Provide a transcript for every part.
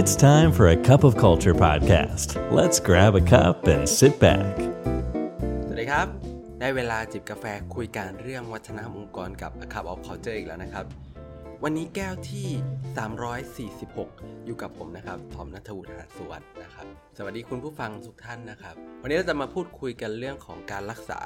It's time for a cup of culture podcast. Let's grab a cup and sit back. สวัสดีครับ ได้เวลาจิบกาแฟคุยกันเรื่องวัฒนธรรมองค์กรกับ A Cup of Culture อีกแล้วนะครับ วันนี้แก้วที่ 346 อยู่กับผมนะครับทอมนัทวุฒิหาสวัสดิ์นะครับ สวัสดีคุณผู้ฟังทุกท่านนะครับ วันนี้เราจะมาพูดคุยกันเรื่องของการรักษา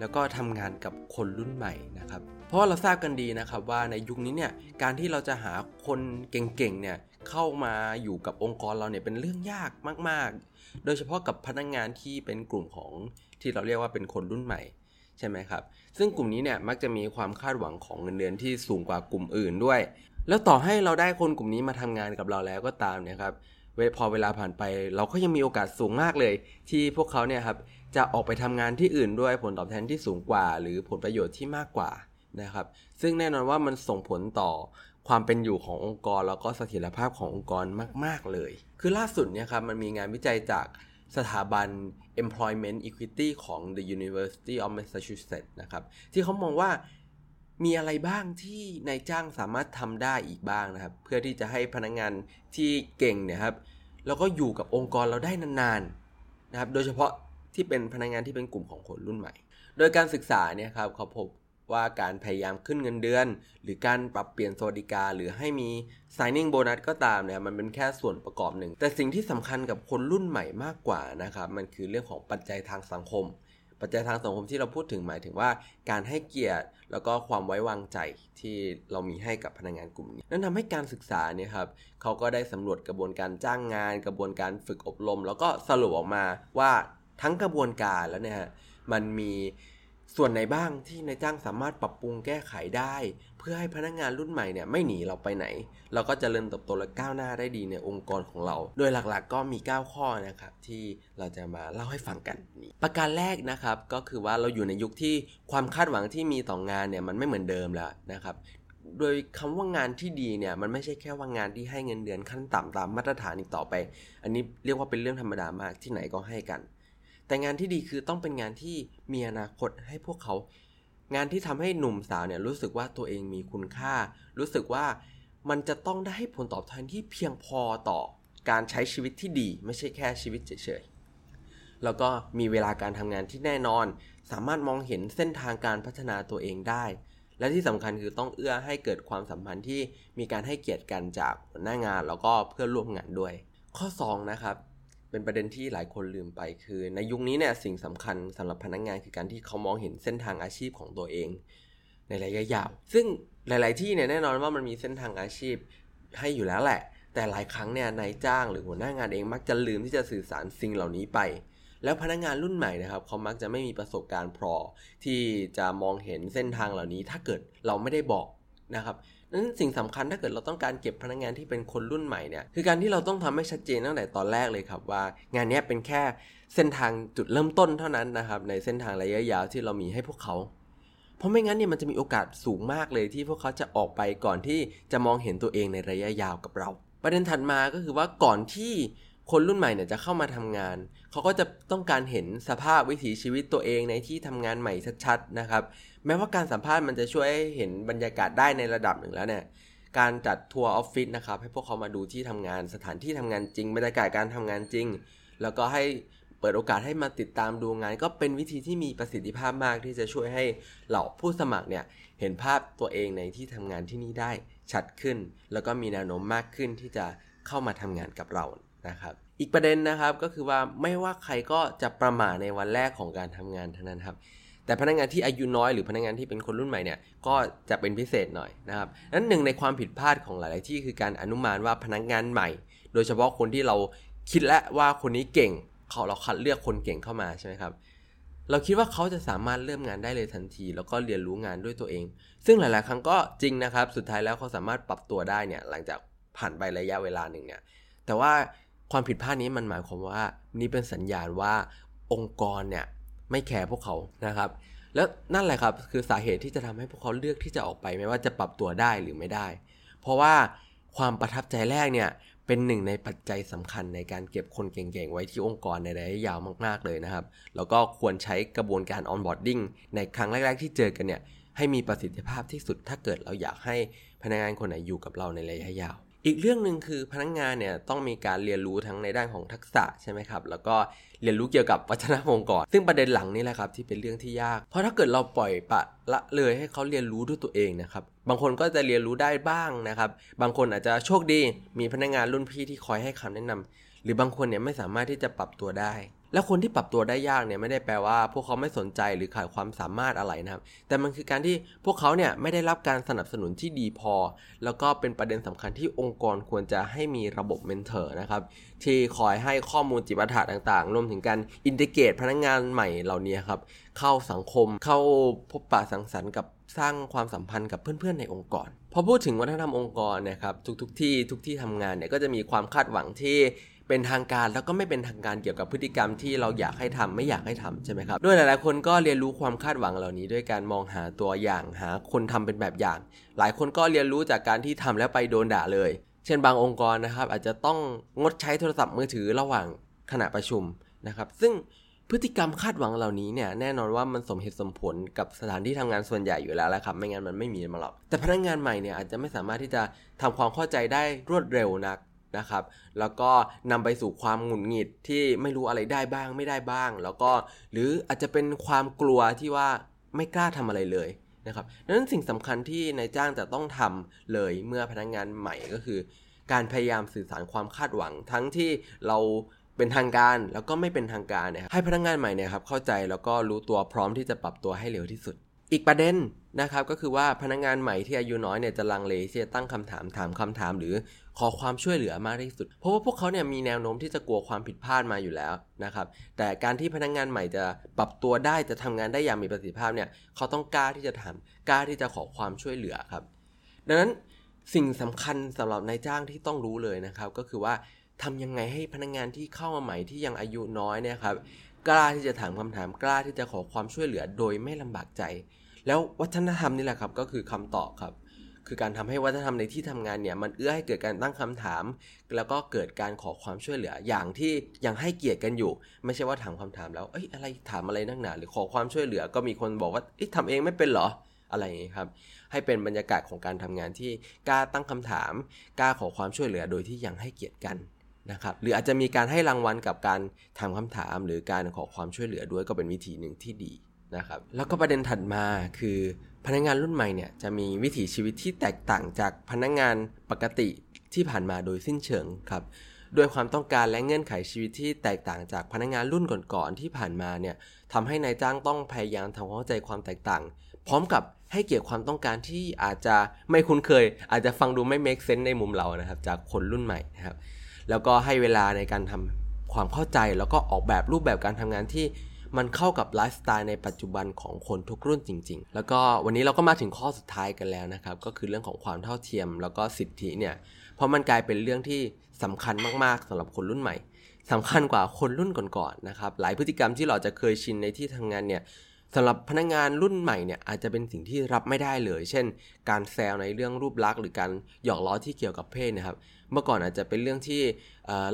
แล้วก็ทำงานกับคนรุ่นใหม่นะครับ เพราะเราทราบกันดีนะครับว่าในยุคนี้เนี่ย การที่เราจะหาคนเก่งๆเนี่ย เข้ามาอยู่กับองค์กรเราเนี่ยเป็นเรื่องยากมาก ๆ โดยเฉพาะกับพนักงงานที่เป็นกลุ่มของที่เราเรียกว่าเป็นคนรุ่นใหม่ใช่ไหมครับ ซึ่งกลุ่มนี้เนี่ยมักจะมีความคาดหวังของเงินเดือนที่สูงกว่ากลุ่มอื่นด้วย แล้วต่อให้เราได้คนกลุ่มนี้มาทำงานกับเราแล้วก็ตามเนี่ยครับพอเวลาผ่านไปเราก็ยังมีโอกาสสูงมากเลย ที่พวกเขาเนี่ยครับจะออกไปทำงานที่อื่นด้วยผลตอบแทนที่สูงกว่า หรือผลประโยชน์ที่มากกว่านะครับ ซึ่งแน่นอนว่ามันส่งผลต่อ ความเป็นอยู่ขององค์กร แล้วก็เสถียรภาพขององค์กรมาก ๆ เลย คือล่าสุดเนี่ยครับมันมีงานวิจัยจากสถาบัน Employment Equity ของ The University of Massachusetts นะครับ ที่เขามองว่ามีอะไรบ้างที่นายจ้างสามารถทำได้อีกบ้างนะครับ เพื่อที่จะให้พนักงงานที่เก่งเนี่ยครับแล้วก็อยู่กับองค์กรเราได้นานๆนะครับ โดยเฉพาะที่เป็นพนักงงานที่เป็นกลุ่มของคนรุ่นใหม่ โดยการศึกษาเนี่ยครับเขาพบ ว่าการพยายามขึ้นเงินเดือน หรือการปรับเปลี่ยนสวัสดิการหรือให้มี signing bonus ก็ตามเนี่ยมันเป็นแค่ส่วนประกอบหนึ่ง แต่สิ่งที่สำคัญกับคนรุ่นใหม่มากกว่านะครับ มันคือเรื่องของปัจจัยทางสังคม ปัจจัยทางสังคมที่เราพูดถึงหมายถึงว่า การให้เกียรติแล้วก็ความไว้วางใจที่เรามีให้กับพนักงานกลุ่มนี้ นั่นทำให้การศึกษาเนี่ยครับเขาก็ได้สำรวจกระบวนการจ้างงาน กระบวนการฝึกอบรม แล้วก็สรุปออกมาว่าทั้งกระบวนการแล้วเนี่ยมันมี ส่วนไหนบ้างที่นายจ้างสามารถปรับปรุงแก้ไขได้ เพื่อให้พนักงานรุ่นใหม่เนี่ยไม่หนีเราไปไหน เราก็จะเริ่มเติบโตและก้าวหน้าได้ดีในองค์กรของเรา โดยหลักๆก็มี 9 ข้อนะครับที่เราจะมาเล่าให้ฟังกันนี่ประการแรกนะครับก็คือว่าเราอยู่ในยุคที่ความคาดหวังที่มีต่องานเนี่ยมันไม่เหมือนเดิมแล้วนะครับโดยคำว่างานที่ดีเนี่ยมันไม่ใช่แค่ว่างานที่ให้เงินเดือนขั้นต่ำตามมาตรฐานอีกต่อไป อันนี้เรียกว่าเป็นเรื่องธรรมดามากที่ไหนก็ให้กัน แต่งานที่ดีคือต้องเป็นงานที่มีอนาคตให้พวกเขา งานที่ทำให้หนุ่มสาวเนี่ยรู้สึกว่าตัวเองมีคุณค่า รู้สึกว่ามันจะต้องได้ให้ผลตอบแทนที่เพียงพอต่อการใช้ชีวิตที่ดี ไม่ใช่แค่ชีวิตเฉยๆ แล้วก็มีเวลาการทำงานที่แน่นอน สามารถมองเห็นเส้นทางการพัฒนาตัวเองได้ และที่สำคัญคือต้องเอื้อให้เกิดความสัมพันธ์ที่มีการให้เกียรติกันจากหัวหน้างานแล้วก็เพื่อร่วมงานด้วย ข้อ 2 นะครับ เป็นประเด็นที่หลายคนลืมไปคือ ในยุคนี้เนี่ยสิ่งสำคัญสำหรับพนักงงานคือการที่เขามองเห็นเส้นทางอาชีพของตัวเอง ในระยะยาว ซึ่งหลาย ๆ ที่เนี่ยแน่นอนว่ามันมีเส้นทางอาชีพให้อยู่แล้วแหละ แต่หลายครั้งเนี่ยนายจ้างหรือหัวหน้างานเองมักจะลืมที่จะสื่อสารสิ่งเหล่านี้ไป แล้วพนักงานรุ่นใหม่นะครับเขามักจะไม่มีประสบการณ์พอที่จะมองเห็นเส้นทางเหล่านี้ ถ้าเกิดเราไม่ได้บอกนะครับ นั้นสิ่งสำคัญถ้าเกิดเราต้องการเก็บพนักงานที่เป็นคนรุ่นใหม่เนี่ยคือการที่เราต้องทำให้ชัดเจนตั้งแต่ตอนแรกเลยครับว่า งานนี้เป็นแค่เส้นทางจุดเริ่มต้นเท่านั้นนะครับในเส้นทางระยะยาวที่เรามีให้พวกเขา เพราะไม่งั้นเนี่ยมันจะมีโอกาสสูงมากเลยที่พวกเขาจะออกไปก่อนที่จะมองเห็นตัวเองในระยะยาวกับเรา ประเด็นถัดมาก็คือว่าก่อนที่ คนรุ่นใหม่เนี่ยจะเข้ามาทำงาน เขาก็จะต้องการเห็นสภาพวิถีชีวิตตัวเองในที่ทำงานใหม่ชัดๆนะครับ แม้ว่าการสัมภาษณ์มันจะช่วยให้เห็นบรรยากาศได้ในระดับหนึ่งแล้วเนี่ยการจัดทัวร์ออฟฟิศนะครับให้พวกเขามาดูที่ทำงานสถานที่ทำงานจริงบรรยากาศการทำงานจริง แล้วก็ให้เปิดโอกาสให้มาติดตามดูงาน ก็เป็นวิธีที่มีประสิทธิภาพมากที่จะช่วยให้เหล่าผู้สมัครเนี่ยเห็นภาพตัวเองในที่ทำงานที่นี่ได้ชัดขึ้น แล้วก็มีแนวโน้มมากขึ้นที่จะเข้ามาทำงานกับเรา นะครับอีกประเด็นนะครับก็คือว่าไม่ว่าใครก็จะประมาทในวันแรกของการทำงานเท่านั้นครับแต่พนักงานที่อายุน้อยหรือพนักงานที่เป็นคนรุ่นใหม่เนี่ยก็จะเป็นพิเศษหน่อยนะครับนั้นหนึ่งในความผิดพลาดของหลาย ๆ ที่คือการอนุมานว่าพนักงานใหม่ โดยเฉพาะคนที่เราคิดแล้วว่าคนนี้เก่งเขาเราคัดเลือกคนเก่งเข้ามาใช่ไหมครับเราคิดว่าเขาจะสามารถเริ่มงานได้เลยทันที แล้วก็เรียนรู้งานด้วยตัวเอง ซึ่งหลาย ๆ ครั้งก็จริงนะครับ สุดท้ายแล้วเขาสามารถปรับตัวได้เนี่ยหลังจากผ่านไประยะเวลาหนึ่งเนี่ยแต่ว่า ความผิดพลาดนี้มันหมายความว่านี่เป็นสัญญาณว่าองค์กรเนี่ยไม่แคร์พวกเขานะครับ แล้วนั่นแหละครับคือสาเหตุที่จะทำให้พวกเขาเลือกที่จะออกไปไม่ว่าจะปรับตัวได้หรือไม่ได้ เพราะว่าความประทับใจแรกเนี่ยเป็นหนึ่งในปัจจัยสำคัญในการเก็บคนเก่งๆ ไว้ที่องค์กรในระยะยาวมากๆเลยนะครับ แล้วก็ควรใช้กระบวนการ onboardingในครั้งแรก ๆ ที่เจอกันเนี่ยให้มีประสิทธิภาพที่สุดถ้าเกิดเราอยากให้พนักงานคนไหนอยู่กับเราในระยะยาว อีกเรื่องหนึ่งคือพนักงงานเนี่ยต้องมีการเรียนรู้ทั้งในด้านของทักษะใช่ไหมครับแล้วก็เรียนรู้เกี่ยวกับวัฒนธรรมองค์กรซึ่งประเด็นหลังนี่แหละครับที่เป็นเรื่องที่ยาก เพราะถ้าเกิดเราปล่อยปะละเลยให้เขาเรียนรู้ด้วยตัวเองนะครับบางคนก็จะเรียนรู้ได้บ้างนะครับ บางคนอาจจะโชคดี มีพนักงานรุ่นพี่ที่คอยให้คำแนะนำหรือบางคนเนี่ยไม่สามารถที่จะปรับตัวได้ แล้วคนที่ปรับตัวได้ยากเนี่ยไม่ได้แปลว่า พวกเขาไม่สนใจหรือขาดความสามารถอะไรนะครับ แต่มันคือการที่พวกเขาเนี่ยไม่ได้รับการสนับสนุนที่ดีพอ แล้วก็เป็นประเด็นสำคัญที่องค์กรควรจะให้มีระบบ mentor นะครับที่คอยให้ข้อมูลจิตวิทยาต่างๆ รวมถึงการ integrate พนักงานใหม่เหล่านี้ครับเข้าสังคมเข้าพบปะสังสรรค์กับสร้างความสัมพันธ์กับเพื่อนๆในองค์กร พอพูดถึงวัฒนธรรมองค์กรนะครับทุกๆที่ทุกที่ทำงานเนี่ยก็จะมีความคาดหวังที่ เป็นทางการแล้วก็ไม่เป็นทางการเกี่ยวกับพฤติกรรมที่เราอยากให้ทำไม่อยากให้ทำใช่ไหมครับด้วยหลายๆคนก็เรียนรู้ความคาดหวังเหล่านี้ ด้วยการมองหาตัวอย่างหาคนทำเป็นแบบอย่าง หลายคนก็เรียนรู้จากการที่ทำแล้วไปโดนด่าเลย เช่นบางองค์กรนะครับ อาจจะต้องงดใช้โทรศัพท์มือถือระหว่างขณะประชุมนะครับ ซึ่งพฤติกรรมคาดหวังเหล่านี้เนี่ยแน่นอนว่ามันสมเหตุสมผลกับสถานที่ทำงานส่วนใหญ่อยู่แล้วแหละครับ ไม่งั้นมันไม่มีมาหรอกแต่พนักงานใหม่เนี่ยอาจจะไม่สามารถที่จะทำความเข้าใจได้รวดเร็วนัก นะครับ แล้วก็นำไปสู่ความหงุดหงิดที่ไม่รู้อะไรได้บ้างไม่ได้บ้าง แล้วก็หรืออาจจะเป็นความกลัวที่ว่าไม่กล้าทำอะไรเลยนะครับดังนั้นสิ่งสำคัญที่นายจ้างจะต้องทำเลยเมื่อพนักงงานใหม่ก็คือ การพยายามสื่อสารความคาดหวัง ทั้งที่เราเป็นทางการแล้วก็ไม่เป็นทางการเนี่ยให้พนักงงานใหม่เนี่ยครับเข้าใจแล้วก็รู้ตัวพร้อมที่จะปรับตัวให้เร็วที่สุด อีกประเด็นนะครับก็คือว่าพนักงงานใหม่ที่อายุน้อยเนี่ยจะลังเลที่จะตั้งคำถามถามคำถามหรือขอความช่วยเหลือมากที่สุด เพราะว่าพวกเขาเนี่ยมีแนวโน้มที่จะกลัวความผิดพลาดมาอยู่แล้วนะครับ แต่การที่พนักงงานใหม่จะปรับตัวได้จะทำงานได้อย่างมีประสิทธิภาพเนี่ยเขาต้องกล้าที่จะทำกล้าที่จะขอความช่วยเหลือครับ ดังนั้นสิ่งสำคัญสำหรับนายจ้างที่ต้องรู้เลยนะครับ ก็คือว่าทำยังไงให้พนักงงานที่เข้ามาใหม่ที่ยังอายุน้อยเนี่ยครับกล้าที่จะถามคำถามกล้าที่จะขอความช่วยเหลือโดยไม่ลำบากใจ แล้ววัฒนธรรมนี่แหละครับก็คือคำตอบครับ คือการทำให้วัฒนธรรมในที่ทำงานเนี่ยมันเอื้อให้เกิดการตั้งคำถาม แล้วก็เกิดการขอความช่วยเหลืออย่างที่ยังให้เกียรติกันอยู่ ไม่ใช่ว่าถามคำถามแล้วเอ้ยอะไรถามอะไรนักหนาหรือขอความช่วยเหลือก็มีคนบอกว่าไอ้ทำเองไม่เป็นเหรออะไรอย่างนี้ครับ ให้เป็นบรรยากาศของการทำงานที่กล้าตั้งคำถาม กล้าขอความช่วยเหลือโดยที่ยังให้เกียรติกันนะครับ หรืออาจจะมีการให้รางวัลกับการถามคำถาม หรือการขอความช่วยเหลือด้วยก็เป็นวิธีหนึ่งที่ดี นะครับแล้วก็ประเด็นถัดมาคือพนักงานรุ่นใหม่เนี่ยจะมีวิถีชีวิตที่แตกต่างจากพนักงานปกติที่ผ่านมาโดยสิ้นเชิงครับด้วยความต้องการและเงื่อนไขชีวิตที่แตกต่างจากพนักงานรุ่นก่อนๆที่ผ่านมาเนี่ยทำให้นายจ้างต้องพยายามทำความเข้าใจความแตกต่าง พร้อมกับให้เกี่ยรติความต้องการที่อาจจะไม่คุ้นเคย อาจจะฟังดูไม่ make sense ในมุมเรานะครับ จากคนรุ่นใหม่นะครับ แล้วก็ให้เวลาในการทำความเข้าใจแล้วก็ออกแบบรูปแบบการทำงานที่ มันเข้ากับไลฟ์สไตล์ในปัจจุบันของคนทุกรุ่นจริง ๆ แล้วก็วันนี้เราก็มาถึงข้อสุดท้ายกันแล้วนะครับ ก็คือเรื่องของความเท่าเทียม แล้วก็สิทธิเนี่ย เพราะมันกลายเป็นเรื่องที่สำคัญมากๆสำหรับคนรุ่นใหม่สำคัญกว่าคนรุ่นก่อนๆนะครับ หลายพฤติกรรมที่เราจะเคยชินในที่ทำงานเนี่ยสำหรับพนักงานรุ่นใหม่เนี่ยอาจจะเป็นสิ่งที่รับไม่ได้เลย เช่น การแซวในเรื่องรูปลักษณ์หรือการหยอกล้อที่เกี่ยวกับเพศนะครับ เมื่อก่อนอาจจะเป็นเรื่องที่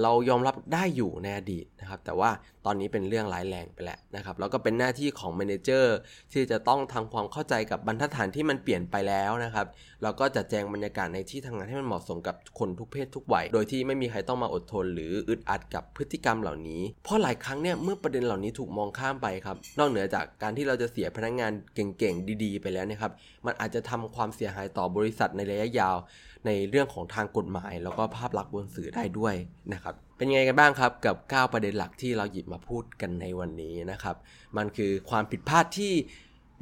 เรายอมรับได้อยู่ในอดีตนะครับแต่ว่าตอนนี้เป็นเรื่องร้ายแรงไปแล้วนะครับแล้วก็เป็นหน้าที่ของเมนเจอร์ที่จะต้องทำความเข้าใจกับบรรทัดฐานที่มันเปลี่ยนไปแล้วนะครับแล้วก็จัดแจงบรรยากาศในที่ทำงานให้มันเหมาะสมกับคนทุกเพศทุกวัย โดยที่ไม่มีใครต้องมาอดทน หรืออึดอัดกับพฤติกรรมเหล่านี้ เพราะหลายครั้งเนี่ยเมื่อประเด็นเหล่านี้ถูกมองข้ามไปครับนอกเหนือจากการที่เราจะเสียพนักงงานเก่งๆ ดีๆ ไปแล้วนะครับมันอาจจะทำความเสียหายต่อบริษัทในระยะยาว ในเรื่องของทางกฎหมาย แล้วก็ภาพลักษณ์บนสื่อได้ด้วยนะครับเป็นไงกันบ้างครับกับ 9 ประเด็นหลักที่เราหยิบมาพูดกันในวันนี้นะครับ มันคือความผิดพลาดที่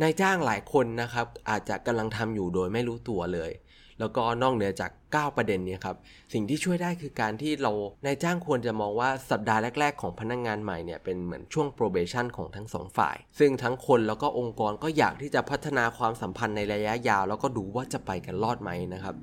นายจ้างหลายคนนะครับอาจจะกำลังทำอยู่โดยไม่รู้ตัวเลย แล้วก็นอกเหนือจาก 9 ประเด็นนี้ครับสิ่งที่ช่วยได้คือการที่เรานายจ้างควรจะมองว่าสัปดาห์แรก ๆ ของพนักงงานใหม่เนี่ยเป็นเหมือนช่วง probation ของทั้งสองฝ่าย ซึ่งทั้งคนแล้วก็องค์กรก็อยากที่จะพัฒนาความสัมพันธ์ในระยะยาว แล้วก็ดูว่าจะไปกันรอดไหมนะครับ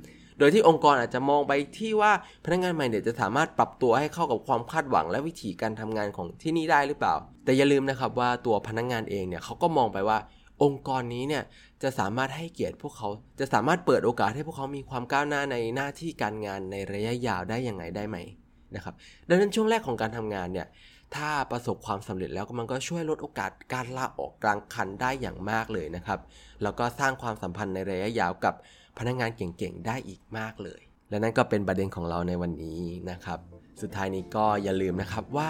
ดยที่องค์กรอาจจะมองไปที่ว่าพนักงานใหม่เนี่ยจะสามารถปรับตัวให้เข้ากับความคาดหวังและวิธีการทำงานของที่นี่ได้หรือเปล่า แต่อย่าลืมนะครับว่าตัวพนักงานเองเนี่ยเขาก็มองไปว่าองค์กรนี้เนี่ยจะสามารถให้เกียรติพวกเขาจะสามารถเปิดโอกาสให้พวกเขามีความก้าวหน้าในหน้าที่การงานในระยะยาวได้ยังไงได้ไหมนะครับดังนั้นช่วงแรกของการทำงานเนี่ย ถ้าประสบความสำเร็จแล้วมันก็ช่วยลดโอกาสการลาออกกลางคันได้อย่างมากเลยนะครับ แล้วก็สร้างความสัมพันธ์ในระยะยาวกับพนักงงานเก่งๆ ได้อีกมากเลย และนั่นก็เป็นประเด็นของเราในวันนี้นะครับ สุดท้ายนี้ก็อย่าลืมนะครับว่า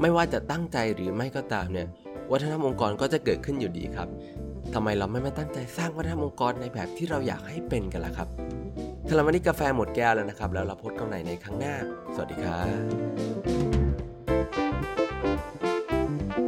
ไม่ว่าจะตั้งใจหรือไม่ก็ตามเนี่ยวัฒนธรรมองค์กรก็จะเกิดขึ้นอยู่ดีครับทำไมเราไม่มาตั้งใจสร้างวัฒนธรรมองค์กรในแบบที่เราอยากให้เป็นกันล่ะครับทาวันนี้กาแฟหมดแก้วแล้วนะครับ แล้วเราพบกันใหม่ในครั้งหน้า สวัสดีครับ